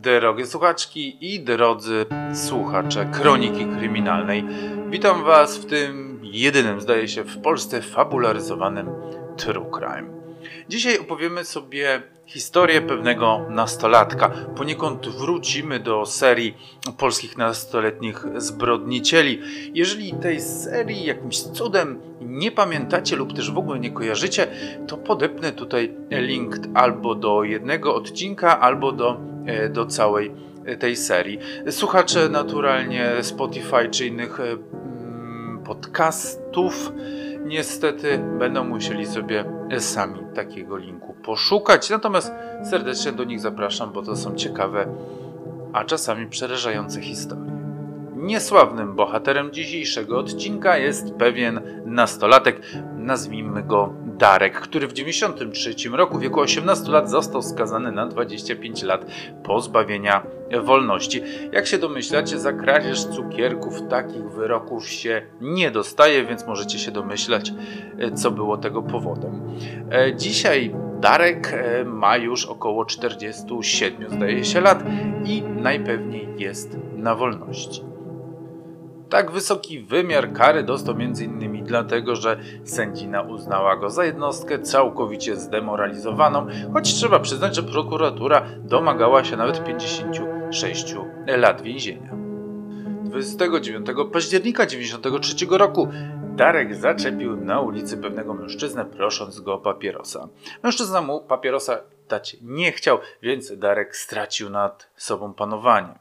Drogie słuchaczki i drodzy słuchacze Kroniki Kryminalnej, witam Was w tym jedynym, zdaje się, w Polsce fabularyzowanym True Crime. Dzisiaj opowiemy sobie historię pewnego nastolatka. Poniekąd wrócimy do serii polskich nastoletnich zbrodnicieli. Jeżeli tej serii jakimś cudem nie pamiętacie lub też w ogóle nie kojarzycie, to podepnę tutaj link albo do jednego odcinka, albo do, e, do całej tej serii. Słuchacze naturalnie Spotify czy innych e, mm, podcastów niestety będą musieli sobie sami takiego linku poszukać. Natomiast serdecznie do nich zapraszam, bo to są ciekawe, a czasami przerażające historie. Niesławnym bohaterem dzisiejszego odcinka jest pewien nastolatek, nazwijmy go Darek, który w 1993 roku w wieku 18 lat został skazany na 25 lat pozbawienia wolności. Jak się domyślacie, za kradzież cukierków takich wyroków się nie dostaje, więc możecie się domyślać, co było tego powodem. E, dzisiaj Darek e, ma już około 47, zdaje się, lat i najpewniej jest na wolności. Tak wysoki wymiar kary dostał m.in. dlatego, że sędzina uznała go za jednostkę całkowicie zdemoralizowaną, choć trzeba przyznać, że prokuratura domagała się nawet 56 lat więzienia. 29 października 1993 roku Darek zaczepił na ulicy pewnego mężczyznę, prosząc go o papierosa. Mężczyzna mu papierosa dać nie chciał, więc Darek stracił nad sobą panowanie.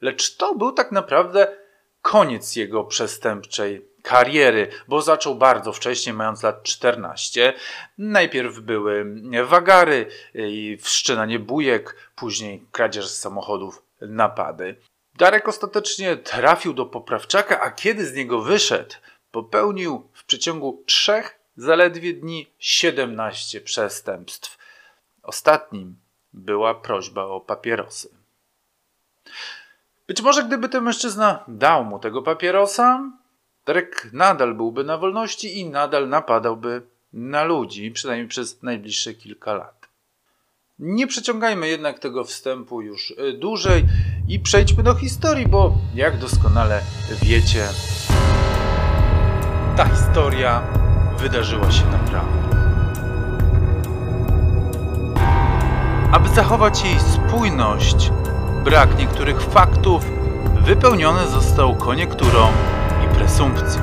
Lecz to był tak naprawdę koniec jego przestępczej kariery, bo zaczął bardzo wcześnie, mając lat 14. Najpierw były wagary, wszczynanie bujek, później kradzież samochodów, napady. Darek ostatecznie trafił do poprawczaka, a kiedy z niego wyszedł, popełnił w przeciągu trzech zaledwie dni 17 przestępstw. Ostatnim była prośba o papierosy. Być może gdyby ten mężczyzna dał mu tego papierosa, Derek nadal byłby na wolności i nadal napadałby na ludzi, przynajmniej przez najbliższe kilka lat. Nie przeciągajmy jednak tego wstępu już y, dłużej i przejdźmy do historii, bo jak doskonale wiecie, ta historia wydarzyła się naprawdę. Aby zachować jej spójność, brak niektórych faktów wypełniony został koniekturą i presumpcją.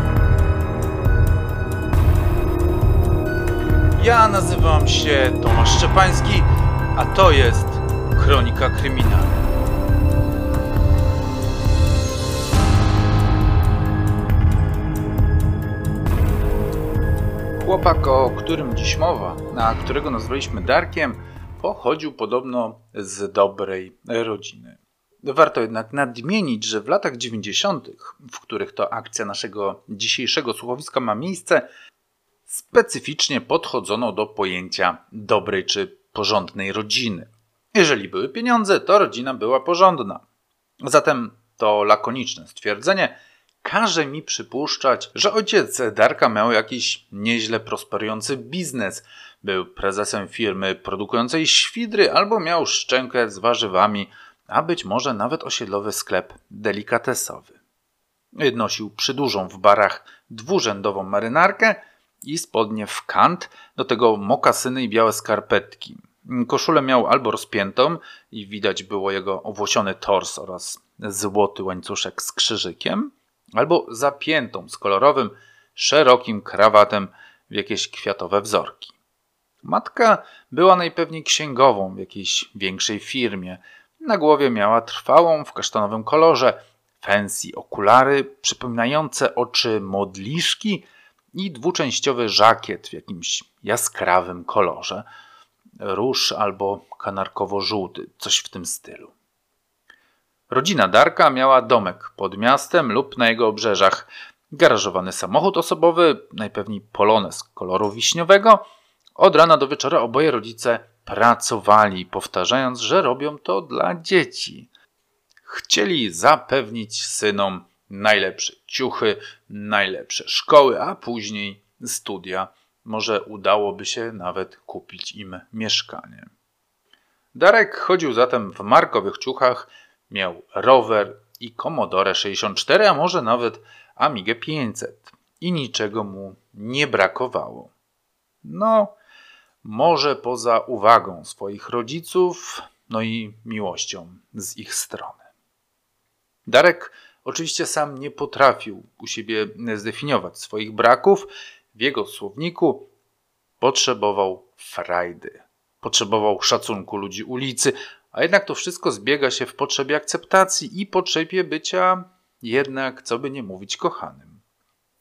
Ja nazywam się Tomasz Szczepański, a to jest Kronika Kryminalna. Chłopak, o którym dziś mowa, na którego nazwaliśmy Darkiem, pochodził podobno z dobrej rodziny. Warto jednak nadmienić, że w latach 90., w których to akcja naszego dzisiejszego słuchowiska ma miejsce, specyficznie podchodzono do pojęcia dobrej czy porządnej rodziny. Jeżeli były pieniądze, to rodzina była porządna. Zatem to lakoniczne stwierdzenie każe mi przypuszczać, że ojciec Darka miał jakiś nieźle prosperujący biznes, był prezesem firmy produkującej świdry albo miał szczękę z warzywami, a być może nawet osiedlowy sklep delikatesowy. Nosił przydużą w barach dwurzędową marynarkę i spodnie w kant, do tego mokasyny i białe skarpetki. Koszulę miał albo rozpiętą i widać było jego owłosiony tors oraz złoty łańcuszek z krzyżykiem, albo zapiętą z kolorowym, szerokim krawatem w jakieś kwiatowe wzorki. Matka była najpewniej księgową w jakiejś większej firmie. Na głowie miała trwałą w kasztanowym kolorze fancy okulary przypominające oczy modliszki i dwuczęściowy żakiet w jakimś jaskrawym kolorze. Róż albo kanarkowo-żółty, coś w tym stylu. Rodzina Darka miała domek pod miastem lub na jego obrzeżach, garażowany samochód osobowy, najpewniej polones koloru wiśniowego. Od rana do wieczora oboje rodzice pracowali, powtarzając, że robią to dla dzieci. Chcieli zapewnić synom najlepsze ciuchy, najlepsze szkoły, a później studia. Może udałoby się nawet kupić im mieszkanie. Darek chodził zatem w markowych ciuchach, miał rower i Commodore 64, a może nawet Amigę 500 i niczego mu nie brakowało. No, może poza uwagą swoich rodziców, no i miłością z ich strony. Darek oczywiście sam nie potrafił u siebie zdefiniować swoich braków. W jego słowniku potrzebował frajdy, potrzebował szacunku ludzi ulicy, a jednak to wszystko zbiega się w potrzebie akceptacji i potrzebie bycia jednak, co by nie mówić, kochanym.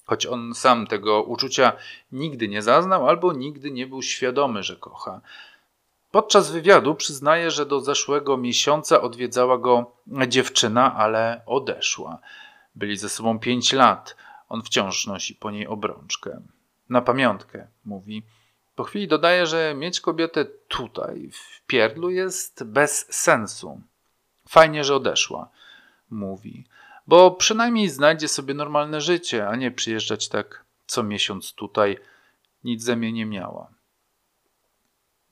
Choć on sam tego uczucia nigdy nie zaznał albo nigdy nie był świadomy, że kocha. Podczas wywiadu przyznaje, że do zeszłego miesiąca odwiedzała go dziewczyna, ale odeszła. Byli ze sobą pięć lat. On wciąż nosi po niej obrączkę. Na pamiątkę, mówi. Po chwili dodaje, że mieć kobietę tutaj, w pierdlu, jest bez sensu. Fajnie, że odeszła, mówi, bo przynajmniej znajdzie sobie normalne życie, a nie przyjeżdżać tak co miesiąc tutaj. Nic ze mnie nie miała.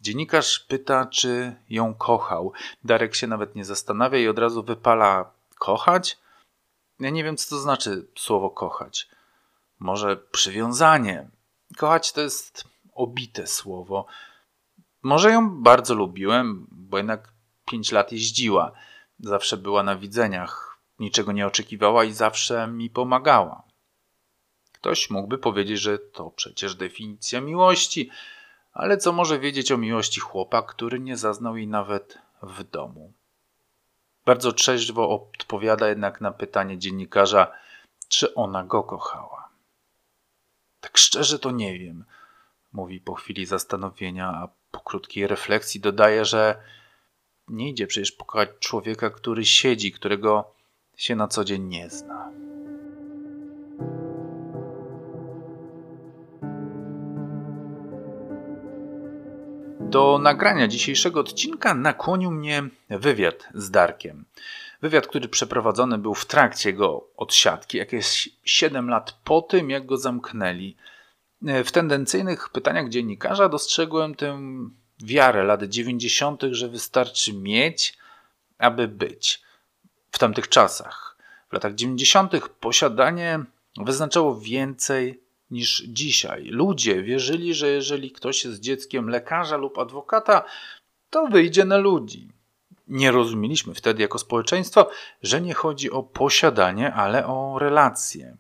Dziennikarz pyta, czy ją kochał. Darek się nawet nie zastanawia i od razu wypala kochać? Ja nie wiem, co to znaczy słowo kochać. Może przywiązanie. Kochać to jest obite słowo. Może ją bardzo lubiłem, bo jednak pięć lat jeździła. Zawsze była na widzeniach, niczego nie oczekiwała i zawsze mi pomagała. Ktoś mógłby powiedzieć, że to przecież definicja miłości, ale co może wiedzieć o miłości chłopak, który nie zaznał jej nawet w domu? Bardzo trzeźwo odpowiada jednak na pytanie dziennikarza, czy ona go kochała. Tak szczerze to nie wiem mówi po chwili zastanowienia, a po krótkiej refleksji dodaje, że nie idzie przecież pokochać człowieka, który siedzi, którego się na co dzień nie zna. Do nagrania dzisiejszego odcinka nakłonił mnie wywiad z Darkiem. Wywiad, który przeprowadzony był w trakcie jego odsiadki, jakieś 7 lat po tym, jak go zamknęli. W tendencyjnych pytaniach dziennikarza dostrzegłem tę wiarę lat 90., że wystarczy mieć, aby być. W tamtych czasach, w latach 90., posiadanie wyznaczało więcej niż dzisiaj. Ludzie wierzyli, że jeżeli ktoś jest dzieckiem lekarza lub adwokata, to wyjdzie na ludzi. Nie rozumieliśmy wtedy jako społeczeństwo, że nie chodzi o posiadanie, ale o relacje.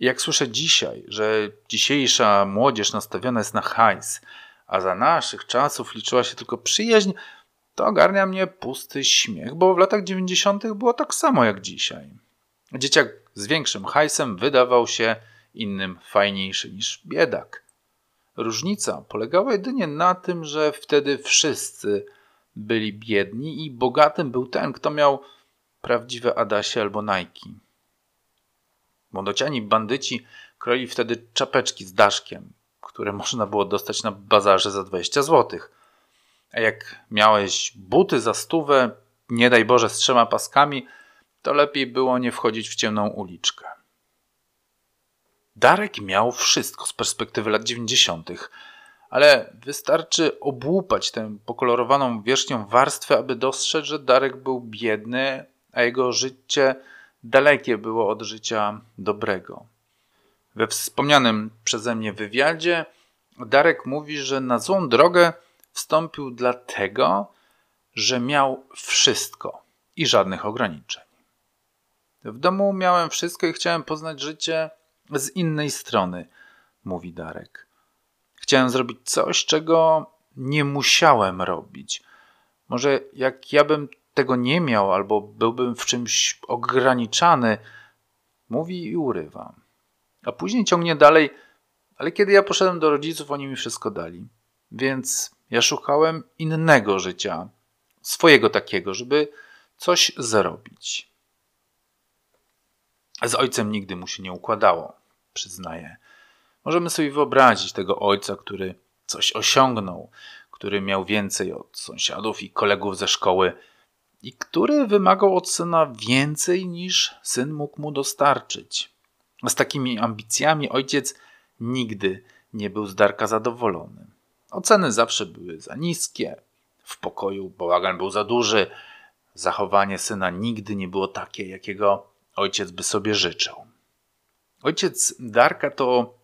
Jak słyszę dzisiaj, że dzisiejsza młodzież nastawiona jest na hajs, a za naszych czasów liczyła się tylko przyjaźń, to ogarnia mnie pusty śmiech, bo w latach 90. było tak samo jak dzisiaj. Dzieciak z większym hajsem wydawał się innym fajniejszy niż biedak. Różnica polegała jedynie na tym, że wtedy wszyscy byli biedni i bogatym był ten, kto miał prawdziwe Adasie albo Nike. Młodociani bandyci kroili wtedy czapeczki z daszkiem, które można było dostać na bazarze za 20 zł. A jak miałeś buty za stówę, nie daj Boże z trzema paskami, to lepiej było nie wchodzić w ciemną uliczkę. Darek miał wszystko z perspektywy lat 90., ale wystarczy obłupać tę pokolorowaną wierzchnią warstwę, aby dostrzec, że Darek był biedny, a jego życie dalekie było od życia dobrego. We wspomnianym przeze mnie wywiadzie Darek mówi, że na złą drogę wstąpił dlatego, że miał wszystko i żadnych ograniczeń. W domu miałem wszystko i chciałem poznać życie z innej strony, mówi Darek. Chciałem zrobić coś, czego nie musiałem robić. Może jak ja bym tego nie miał albo byłbym w czymś ograniczany, mówi i urywa. A później ciągnie dalej, ale kiedy ja poszedłem do rodziców, oni mi wszystko dali. Więc ja szukałem innego życia, swojego takiego, żeby coś zrobić. Z ojcem nigdy mu się nie układało, przyznaję. Możemy sobie wyobrazić tego ojca, który coś osiągnął, który miał więcej od sąsiadów i kolegów ze szkoły, i który wymagał od syna więcej niż syn mógł mu dostarczyć. Z takimi ambicjami ojciec nigdy nie był z Darka zadowolony. Oceny zawsze były za niskie, w pokoju bałagan był za duży. Zachowanie syna nigdy nie było takie, jakiego ojciec by sobie życzył. Ojciec Darka to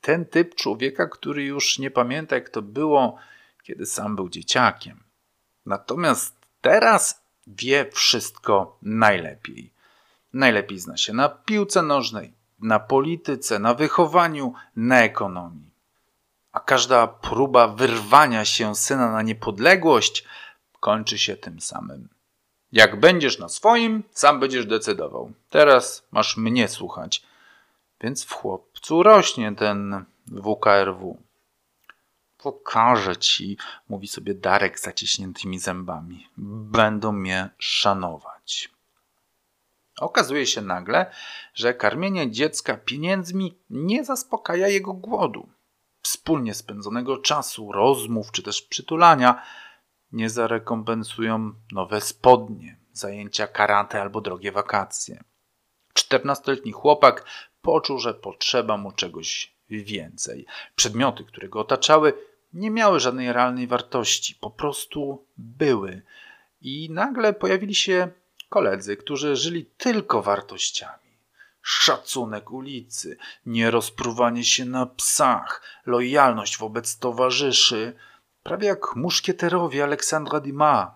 ten typ człowieka, który już nie pamięta, jak to było, kiedy sam był dzieciakiem. Natomiast teraz wie wszystko najlepiej. Najlepiej zna się na piłce nożnej, na polityce, na wychowaniu, na ekonomii. A każda próba wyrwania się syna na niepodległość kończy się tym samym. Jak będziesz na swoim, sam będziesz decydował. Teraz masz mnie słuchać. Więc w chłopcu rośnie ten WKRW. Pokażę ci, mówi sobie Darek zaciśniętymi zębami. Będą mnie szanować. Okazuje się nagle, że karmienie dziecka pieniędzmi nie zaspokaja jego głodu. Wspólnie spędzonego czasu, rozmów czy też przytulania nie zarekompensują nowe spodnie, zajęcia karate albo drogie wakacje. Czternastoletni chłopak poczuł, że potrzeba mu czegoś więcej. Przedmioty, które go otaczały, nie miały żadnej realnej wartości, po prostu były. I nagle pojawili się koledzy, którzy żyli tylko wartościami. Szacunek ulicy, nierozpruwanie się na psach, lojalność wobec towarzyszy, prawie jak muszkieterowie Aleksandra Dumas.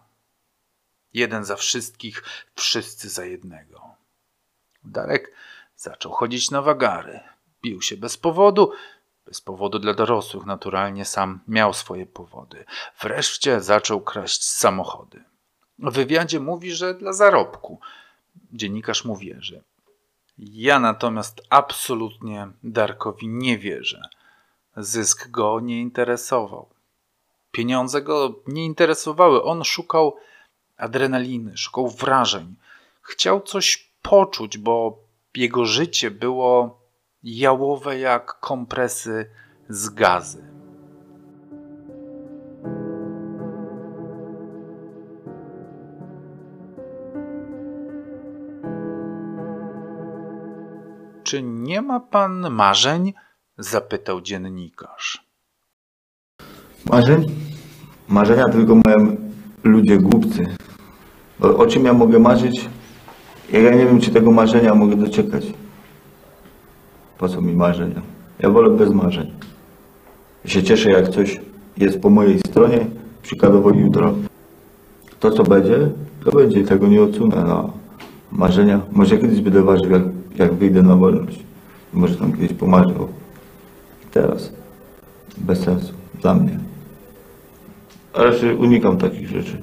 Jeden za wszystkich, wszyscy za jednego. Darek zaczął chodzić na wagary. Bił się bez powodu, bez powodu dla dorosłych, naturalnie sam miał swoje powody. Wreszcie zaczął kraść samochody. W wywiadzie mówi, że dla zarobku. Dziennikarz mu wierzy. Ja natomiast absolutnie Darkowi nie wierzę. Zysk go nie interesował. Pieniądze go nie interesowały. On szukał adrenaliny, szukał wrażeń. Chciał coś poczuć, bo jego życie było jałowe jak kompresy z gazy. Czy nie ma pan marzeń? zapytał dziennikarz. Marzeń? Marzenia tylko mają ludzie głupcy. Bo o czym ja mogę marzyć, ja nie wiem, czy tego marzenia mogę doczekać. Po co mi marzenia? Ja wolę bez marzeń. Się cieszę, jak coś jest po mojej stronie, przykładowo jutro. To, co będzie, to będzie, tego nie odsunę. No, marzenia, może kiedyś będę ważył, jak, wyjdę na wolność. Może tam kiedyś pomarzył. Teraz. Bez sensu. Dla mnie. Ale raczej unikam takich rzeczy.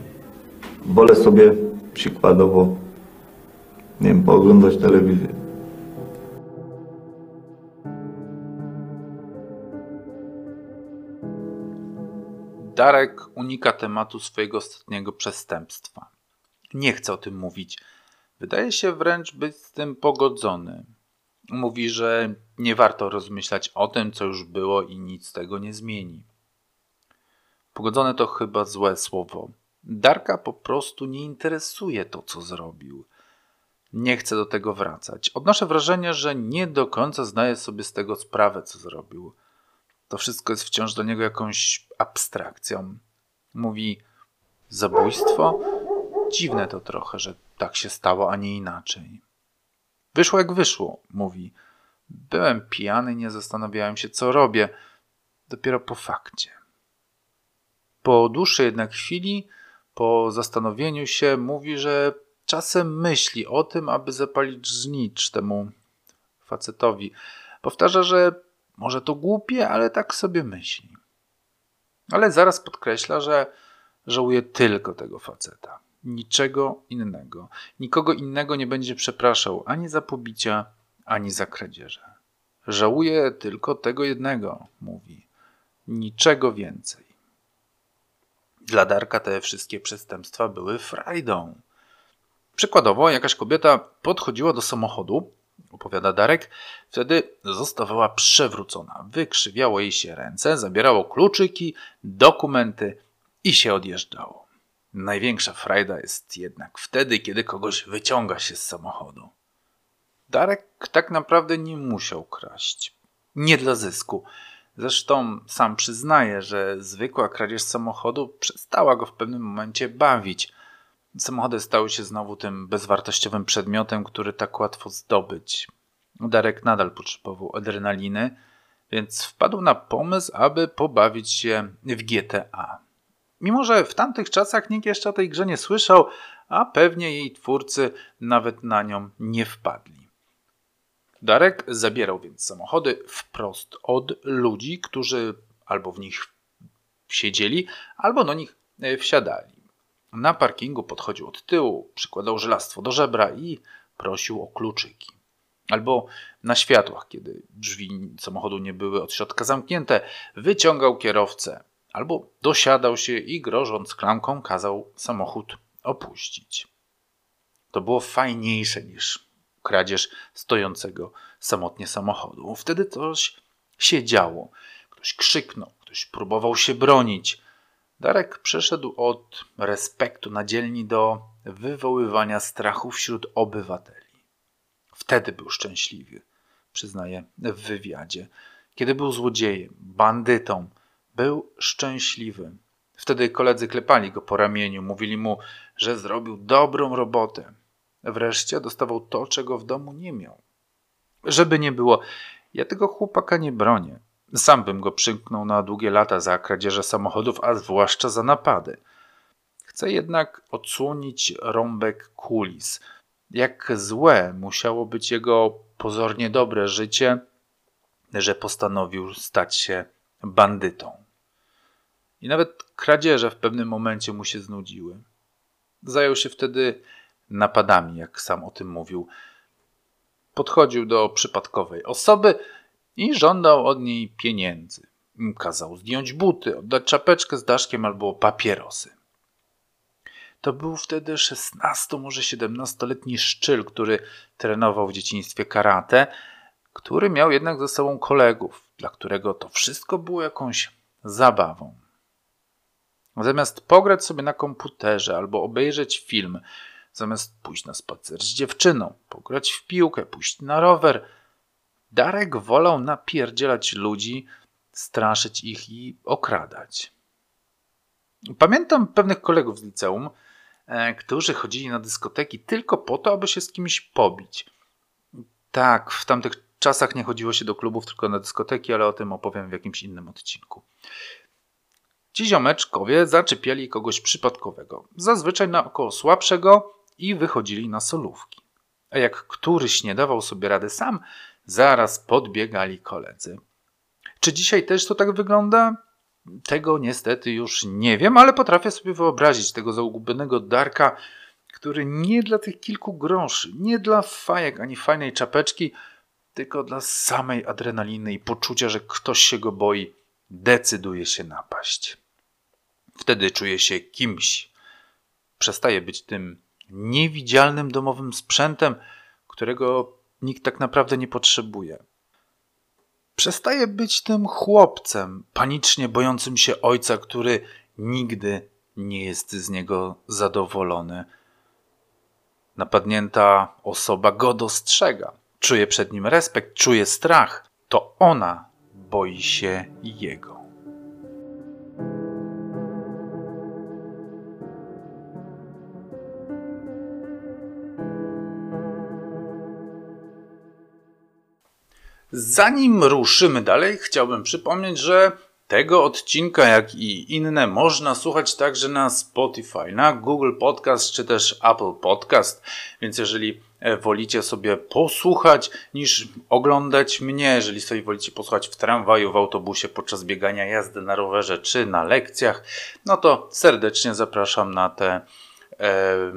Wolę sobie przykładowo, nie wiem, pooglądać telewizję. Darek unika tematu swojego ostatniego przestępstwa. Nie chce o tym mówić. Wydaje się wręcz być z tym pogodzony. Mówi, że nie warto rozmyślać o tym, co już było i nic tego nie zmieni. Pogodzone to chyba złe słowo. Darka po prostu nie interesuje to, co zrobił. Nie chce do tego wracać. Odnoszę wrażenie, że nie do końca zdaje sobie z tego sprawę, co zrobił. To wszystko jest wciąż dla niego jakąś abstrakcją. Mówi: Zabójstwo? Dziwne to trochę, że tak się stało, a nie inaczej. Wyszło jak wyszło, mówi. Byłem pijany, nie zastanawiałem się, co robię. Dopiero po fakcie. Po dłuższej jednak chwili, po zastanowieniu się, mówi, że czasem myśli o tym, aby zapalić znicz temu facetowi. Powtarza, że może to głupie, ale tak sobie myśli. Ale zaraz podkreśla, że żałuje tylko tego faceta. Niczego innego. Nikogo innego nie będzie przepraszał ani za pobicia, ani za kradzieże. Żałuje tylko tego jednego, mówi. Niczego więcej. Dla Darka te wszystkie przestępstwa były frajdą. Przykładowo, jakaś kobieta podchodziła do samochodu, opowiada Darek, wtedy zostawała przewrócona. Wykrzywiało jej się ręce, zabierało kluczyki, dokumenty i się odjeżdżało. Największa frajda jest jednak wtedy, kiedy kogoś wyciąga się z samochodu. Darek tak naprawdę nie musiał kraść. Nie dla zysku. Zresztą sam przyznaje, że zwykła kradzież samochodu przestała go w pewnym momencie bawić. Samochody stały się znowu tym bezwartościowym przedmiotem, który tak łatwo zdobyć. Darek nadal potrzebował adrenaliny, więc wpadł na pomysł, aby pobawić się w GTA. Mimo, że w tamtych czasach nikt jeszcze o tej grze nie słyszał, a pewnie jej twórcy nawet na nią nie wpadli. Darek zabierał więc samochody wprost od ludzi, którzy albo w nich siedzieli, albo do nich e, wsiadali. Na parkingu podchodził od tyłu, przykładał żelastwo do żebra i prosił o kluczyki. Albo na światłach, kiedy drzwi samochodu nie były od środka zamknięte, wyciągał kierowcę, albo dosiadał się i grożąc klamką kazał samochód opuścić. To było fajniejsze niż kradzież stojącego samotnie samochodu. Wtedy coś się działo. Ktoś krzyknął, ktoś próbował się bronić. Darek przeszedł od respektu na dzielni do wywoływania strachu wśród obywateli. Wtedy był szczęśliwy, przyznaje w wywiadzie. Kiedy był złodziejem, bandytą, był szczęśliwy. Wtedy koledzy klepali go po ramieniu, mówili mu, że zrobił dobrą robotę. Wreszcie dostawał to, czego w domu nie miał. Żeby nie było, ja tego chłopaka nie bronię. Sam bym go przymknął na długie lata za kradzieże samochodów, a zwłaszcza za napady. Chcę jednak odsłonić rąbek kulis. Jak złe musiało być jego pozornie dobre życie, że postanowił stać się bandytą. I nawet kradzieże w pewnym momencie mu się znudziły. Zajął się wtedy napadami, jak sam o tym mówił. Podchodził do przypadkowej osoby i żądał od niej pieniędzy. Kazał zdjąć buty, oddać czapeczkę z daszkiem albo papierosy. To był wtedy 16, może 17-letni szczyl, który trenował w dzieciństwie karate, który miał jednak ze sobą kolegów, dla którego to wszystko było jakąś zabawą. Zamiast pograć sobie na komputerze albo obejrzeć film, zamiast pójść na spacer z dziewczyną, pograć w piłkę, pójść na rower, Darek wolał napierdzielać ludzi, straszyć ich i okradać. Pamiętam pewnych kolegów z liceum, e, którzy chodzili na dyskoteki tylko po to, aby się z kimś pobić. Tak, w tamtych czasach nie chodziło się do klubów, tylko na dyskoteki, ale o tym opowiem w jakimś innym odcinku. Ci ziomeczkowie zaczepiali kogoś przypadkowego, zazwyczaj na około słabszego i wychodzili na solówki. A jak któryś nie dawał sobie rady sam, zaraz podbiegali koledzy. Czy dzisiaj też to tak wygląda? Tego niestety już nie wiem, ale potrafię sobie wyobrazić tego zagubionego Darka, który nie dla tych kilku groszy, nie dla fajek ani fajnej czapeczki, tylko dla samej adrenaliny i poczucia, że ktoś się go boi, decyduje się napaść. Wtedy czuje się kimś. Przestaje być tym niewidzialnym domowym sprzętem, którego nikt tak naprawdę nie potrzebuje. Przestaje być tym chłopcem, panicznie bojącym się ojca, który nigdy nie jest z niego zadowolony. Napadnięta osoba go dostrzega, czuje przed nim respekt, czuje strach. To ona boi się jego. Zanim ruszymy dalej, chciałbym przypomnieć, że tego odcinka, jak i inne, można słuchać także na Spotify, na Google Podcast czy też Apple Podcast. Więc jeżeli e, wolicie sobie posłuchać niż oglądać mnie, jeżeli sobie wolicie posłuchać w tramwaju, w autobusie, podczas biegania, jazdy na rowerze czy na lekcjach, no to serdecznie zapraszam na te e,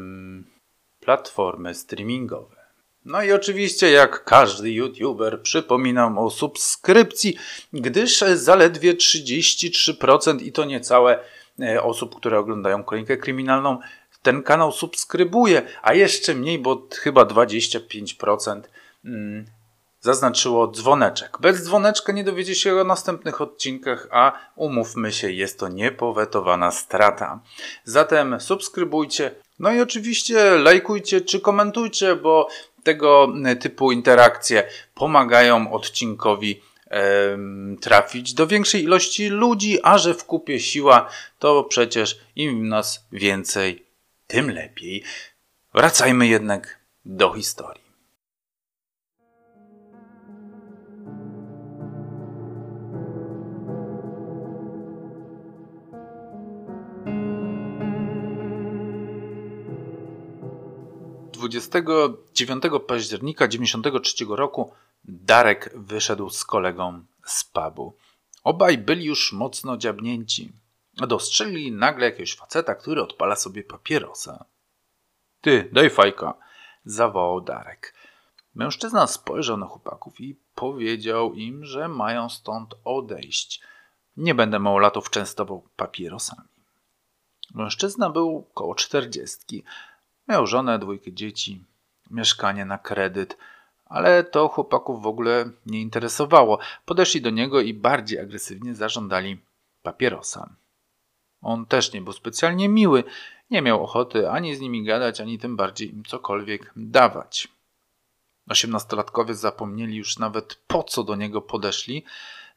platformy streamingowe. No i oczywiście, jak każdy YouTuber, przypominam o subskrypcji, gdyż zaledwie 33% i to niecałe e, osób, które oglądają kronikę kryminalną, ten kanał subskrybuje, a jeszcze mniej, bo chyba 25% mm, zaznaczyło dzwoneczek. Bez dzwoneczka nie dowiecie się o następnych odcinkach, a umówmy się, jest to niepowetowana strata. Zatem subskrybujcie, no i oczywiście lajkujcie czy komentujcie, bo tego typu interakcje pomagają odcinkowi em, trafić do większej ilości ludzi, a że w kupie siła, to przecież im nas więcej, tym lepiej. Wracajmy jednak do historii. Dwudziestego dziewiątego października 93 roku Darek wyszedł z kolegą z pubu. Obaj byli już mocno dziabnięci. Dostrzegli nagle jakiegoś faceta, który odpala sobie papierosa. Ty, daj fajka, zawołał Darek. Mężczyzna spojrzał na chłopaków i powiedział im, że mają stąd odejść. Nie będę małolatów częstował papierosami. Mężczyzna był koło czterdziestki. Miał żonę, dwójkę dzieci, mieszkanie na kredyt, ale to chłopaków w ogóle nie interesowało. Podeszli do niego i bardziej agresywnie zażądali papierosa. On też nie był specjalnie miły, nie miał ochoty ani z nimi gadać, ani tym bardziej im cokolwiek dawać. Osiemnastolatkowie zapomnieli już nawet po co do niego podeszli,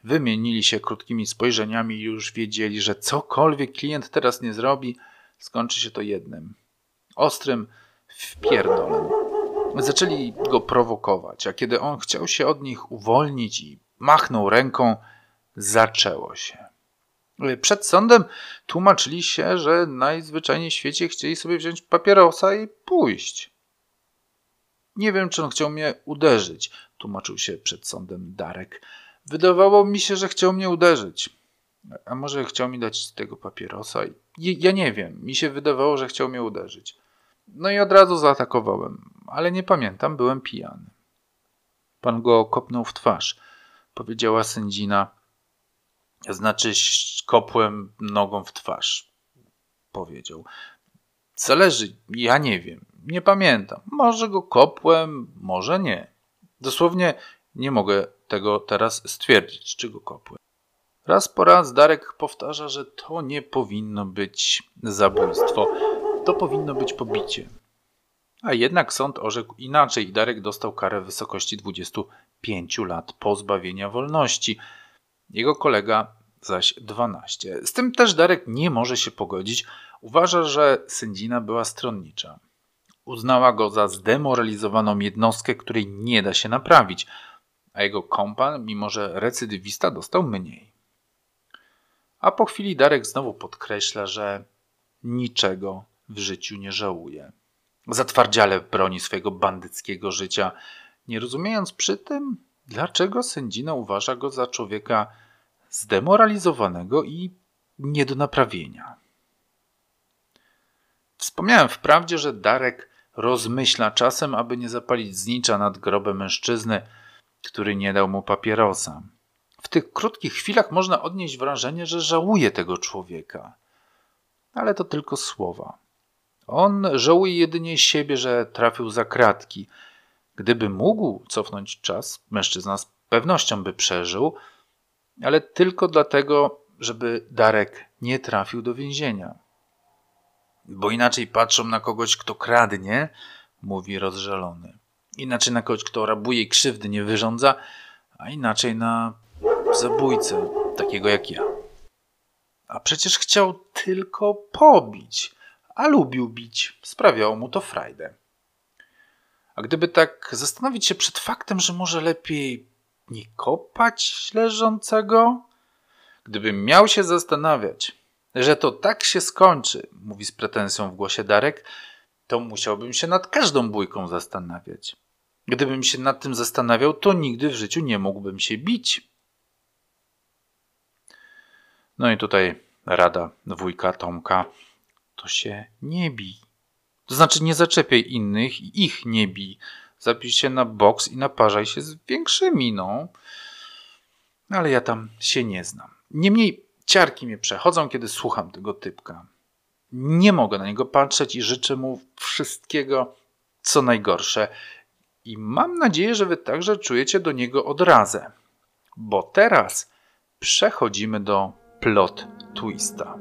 wymienili się krótkimi spojrzeniami i już wiedzieli, że cokolwiek klient teraz nie zrobi, skończy się to jednym ostrym wpierdolem. Zaczęli go prowokować, a kiedy on chciał się od nich uwolnić i machnął ręką, zaczęło się. Przed sądem tłumaczyli się, że najzwyczajniej w świecie chcieli sobie wziąć papierosa i pójść. Nie wiem, czy on chciał mnie uderzyć, tłumaczył się przed sądem Darek. Wydawało mi się, że chciał mnie uderzyć. A może chciał mi dać tego papierosa? Ja nie wiem. Mi się wydawało, że chciał mnie uderzyć. No i od razu zaatakowałem, ale nie pamiętam, byłem pijany. Pan go kopnął w twarz, powiedziała sędzina. Znaczy, kopłem nogą w twarz, powiedział. Zależy, ja nie wiem, nie pamiętam. Może go kopłem, może nie. Dosłownie nie mogę tego teraz stwierdzić, czy go kopłem. Raz po raz Darek powtarza, że to nie powinno być zabójstwo to powinno być pobicie. A jednak sąd orzekł inaczej i Darek dostał karę w wysokości 25 lat pozbawienia wolności. Jego kolega zaś 12. Z tym też Darek nie może się pogodzić. Uważa, że sędzina była stronnicza. Uznała go za zdemoralizowaną jednostkę, której nie da się naprawić, a jego kompan, mimo że recydywista, dostał mniej. A po chwili Darek znowu podkreśla, że niczego w życiu nie żałuje. Zatwardziale broni swojego bandyckiego życia, nie rozumiejąc przy tym, dlaczego sędzina uważa go za człowieka zdemoralizowanego i nie do naprawienia. Wspomniałem wprawdzie, że Darek rozmyśla czasem, aby nie zapalić znicza nad grobem mężczyzny, który nie dał mu papierosa. W tych krótkich chwilach można odnieść wrażenie, że żałuje tego człowieka. Ale to tylko słowa. On żałuje jedynie siebie, że trafił za kratki. Gdyby mógł cofnąć czas, mężczyzna z pewnością by przeżył, ale tylko dlatego, żeby Darek nie trafił do więzienia. Bo inaczej patrzą na kogoś, kto kradnie, mówi rozżalony. Inaczej na kogoś, kto rabuje i krzywdy nie wyrządza, a inaczej na zabójcę, takiego jak ja. A przecież chciał tylko pobić a lubił bić. Sprawiało mu to frajdę. A gdyby tak zastanowić się przed faktem, że może lepiej nie kopać leżącego? Gdybym miał się zastanawiać, że to tak się skończy, mówi z pretensją w głosie Darek, to musiałbym się nad każdą bójką zastanawiać. Gdybym się nad tym zastanawiał, to nigdy w życiu nie mógłbym się bić. No i tutaj rada wujka Tomka to się nie bij. To znaczy nie zaczepiaj innych i ich nie bij. Zapisz się na boks i naparzaj się z większymi, no. Ale ja tam się nie znam. Niemniej ciarki mnie przechodzą, kiedy słucham tego typka. Nie mogę na niego patrzeć i życzę mu wszystkiego, co najgorsze. I mam nadzieję, że wy także czujecie do niego odrazę. Bo teraz przechodzimy do plot twista.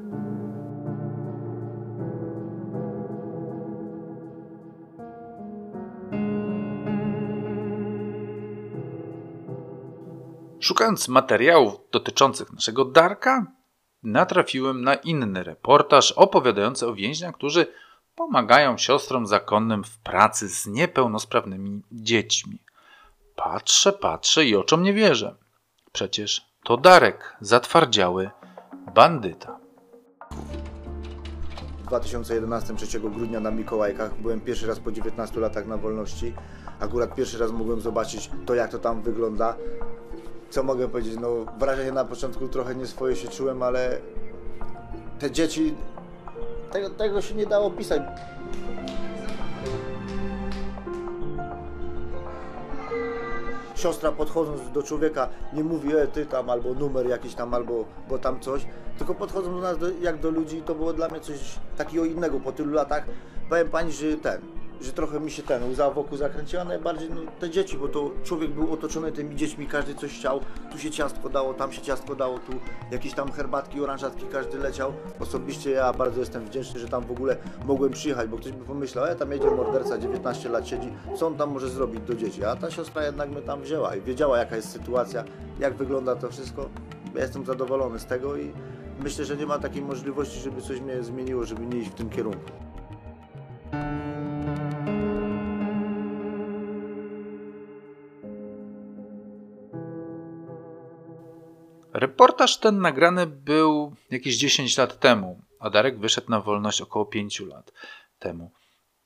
Szukając materiałów dotyczących naszego Darka, natrafiłem na inny reportaż opowiadający o więźniach, którzy pomagają siostrom zakonnym w pracy z niepełnosprawnymi dziećmi. Patrzę, patrzę i oczom nie wierzę. Przecież to Darek, zatwardziały bandyta. W 2011, 3 grudnia na Mikołajkach byłem pierwszy raz po 19 latach na wolności. Akurat pierwszy raz mogłem zobaczyć to, jak to tam wygląda. Co mogę powiedzieć? No, wrażenie na początku trochę nie swoje się czułem, ale te dzieci. Tego, tego się nie dało pisać. siostra podchodząc do człowieka nie mówi, e, ty tam, albo numer jakiś tam, albo bo tam coś, tylko podchodząc do nas do, jak do ludzi, to było dla mnie coś takiego innego po tylu latach. Powiem pani, że ten, że trochę mi się ten łza wokół zakręciła, najbardziej no, te dzieci, bo to człowiek był otoczony tymi dziećmi, każdy coś chciał, tu się ciastko dało, tam się ciastko dało, tu jakieś tam herbatki, oranżatki, każdy leciał. Osobiście ja bardzo jestem wdzięczny, że tam w ogóle mogłem przyjechać, bo ktoś by pomyślał, e tam jedzie morderca, 19 lat siedzi, co on tam może zrobić do dzieci, a ta siostra jednak mnie tam wzięła i wiedziała jaka jest sytuacja, jak wygląda to wszystko. Ja jestem zadowolony z tego i myślę, że nie ma takiej możliwości, żeby coś mnie zmieniło, żeby nie iść w tym kierunku. Reportaż ten nagrany był jakieś 10 lat temu, a Darek wyszedł na wolność około 5 lat temu.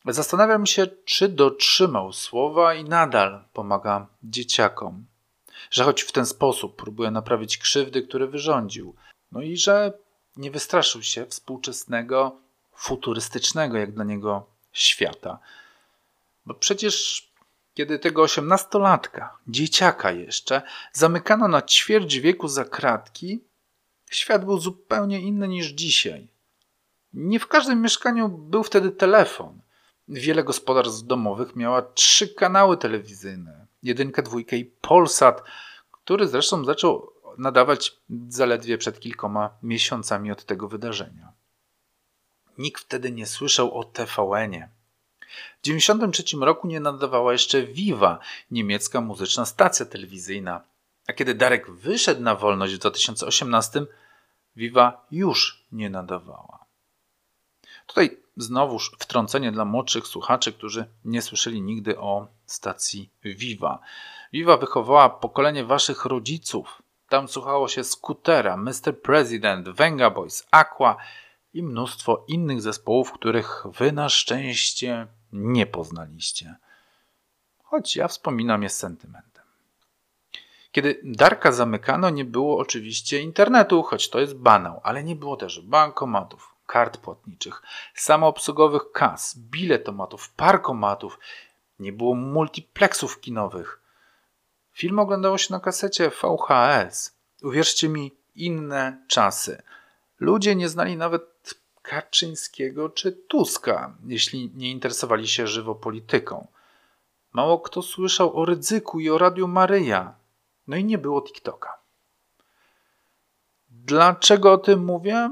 Zastanawiam się, czy dotrzymał słowa i nadal pomaga dzieciakom. Że choć w ten sposób próbuje naprawić krzywdy, które wyrządził. No i że nie wystraszył się współczesnego, futurystycznego jak dla niego świata. Bo przecież kiedy tego osiemnastolatka, dzieciaka jeszcze, zamykano na ćwierć wieku za kratki, świat był zupełnie inny niż dzisiaj. Nie w każdym mieszkaniu był wtedy telefon. Wiele gospodarstw domowych miała trzy kanały telewizyjne, jedynkę, dwójkę i Polsat, który zresztą zaczął nadawać zaledwie przed kilkoma miesiącami od tego wydarzenia. Nikt wtedy nie słyszał o TVN-ie w 1993 roku nie nadawała jeszcze Viva, niemiecka muzyczna stacja telewizyjna. A kiedy Darek wyszedł na wolność w 2018, Viva już nie nadawała. Tutaj znowuż wtrącenie dla młodszych słuchaczy, którzy nie słyszeli nigdy o stacji Viva. Viva wychowała pokolenie waszych rodziców. Tam słuchało się Scootera, Mr. President, Venga Boys, Aqua i mnóstwo innych zespołów, których wy na szczęście nie poznaliście. Choć ja wspominam je z sentymentem. Kiedy Darka zamykano, nie było oczywiście internetu, choć to jest banał, ale nie było też bankomatów, kart płatniczych, samoobsługowych kas, biletomatów, parkomatów, nie było multiplexów kinowych. Film oglądało się na kasecie VHS. Uwierzcie mi, inne czasy. Ludzie nie znali nawet Kaczyńskiego czy Tuska, jeśli nie interesowali się żywo polityką. Mało kto słyszał o ryzyku i o Radiu Maryja. No i nie było TikToka. Dlaczego o tym mówię?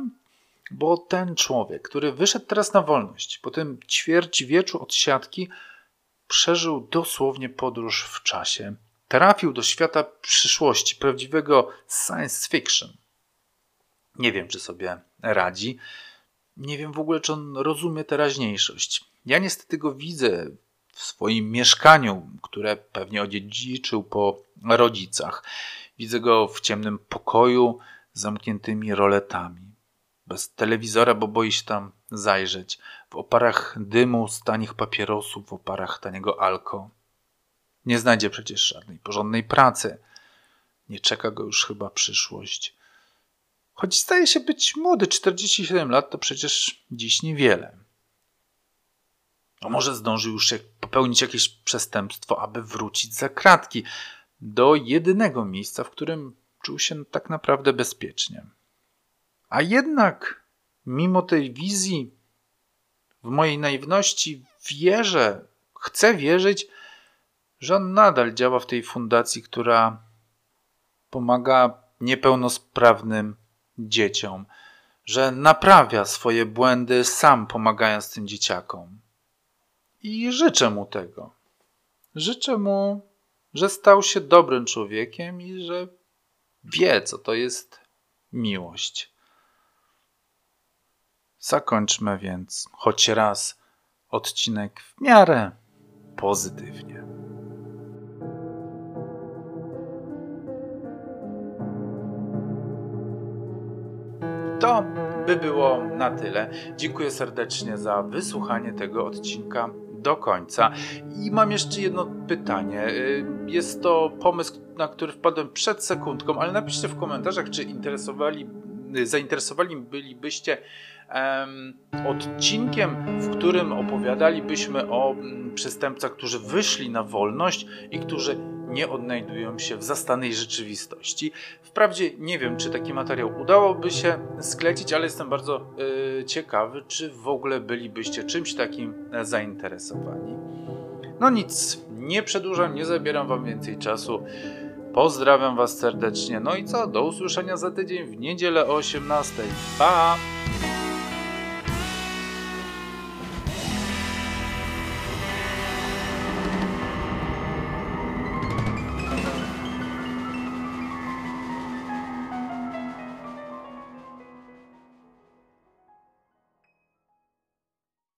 Bo ten człowiek, który wyszedł teraz na wolność, po tym ćwierćwieczu od siatki, przeżył dosłownie podróż w czasie. Trafił do świata przyszłości, prawdziwego science fiction. Nie wiem, czy sobie radzi nie wiem w ogóle, czy on rozumie teraźniejszość. Ja niestety go widzę w swoim mieszkaniu, które pewnie odziedziczył po rodzicach. Widzę go w ciemnym pokoju z zamkniętymi roletami. Bez telewizora, bo boi się tam zajrzeć. W oparach dymu z tanich papierosów, w oparach taniego alko. Nie znajdzie przecież żadnej porządnej pracy. Nie czeka go już chyba przyszłość. Choć zdaje się być młody, 47 lat to przecież dziś niewiele. A może zdążył już popełnić jakieś przestępstwo, aby wrócić za kratki do jedynego miejsca, w którym czuł się tak naprawdę bezpiecznie. A jednak, mimo tej wizji, w mojej naiwności wierzę, chcę wierzyć, że on nadal działa w tej fundacji, która pomaga niepełnosprawnym dzieciom, że naprawia swoje błędy sam pomagając tym dzieciakom. I życzę mu tego. Życzę mu, że stał się dobrym człowiekiem i że wie, co to jest miłość. Zakończmy więc choć raz odcinek w miarę pozytywnie. To by było na tyle. Dziękuję serdecznie za wysłuchanie tego odcinka do końca. I mam jeszcze jedno pytanie. Y, Jest to pomysł, na który wpadłem przed sekundką, ale napiszcie w komentarzach, czy interesowali, y, zainteresowani bylibyście odcinkiem, w którym opowiadalibyśmy o mm, przestępcach, którzy wyszli na wolność i którzy nie odnajdują się w zastanej rzeczywistości. Wprawdzie nie wiem, czy taki materiał udałoby się sklecić, ale jestem bardzo y, ciekawy, czy w ogóle bylibyście czymś takim e, zainteresowani. No nic, nie przedłużam, nie zabieram Wam więcej czasu. Pozdrawiam Was serdecznie. No i co? Do usłyszenia za tydzień w niedzielę o 18. Pa!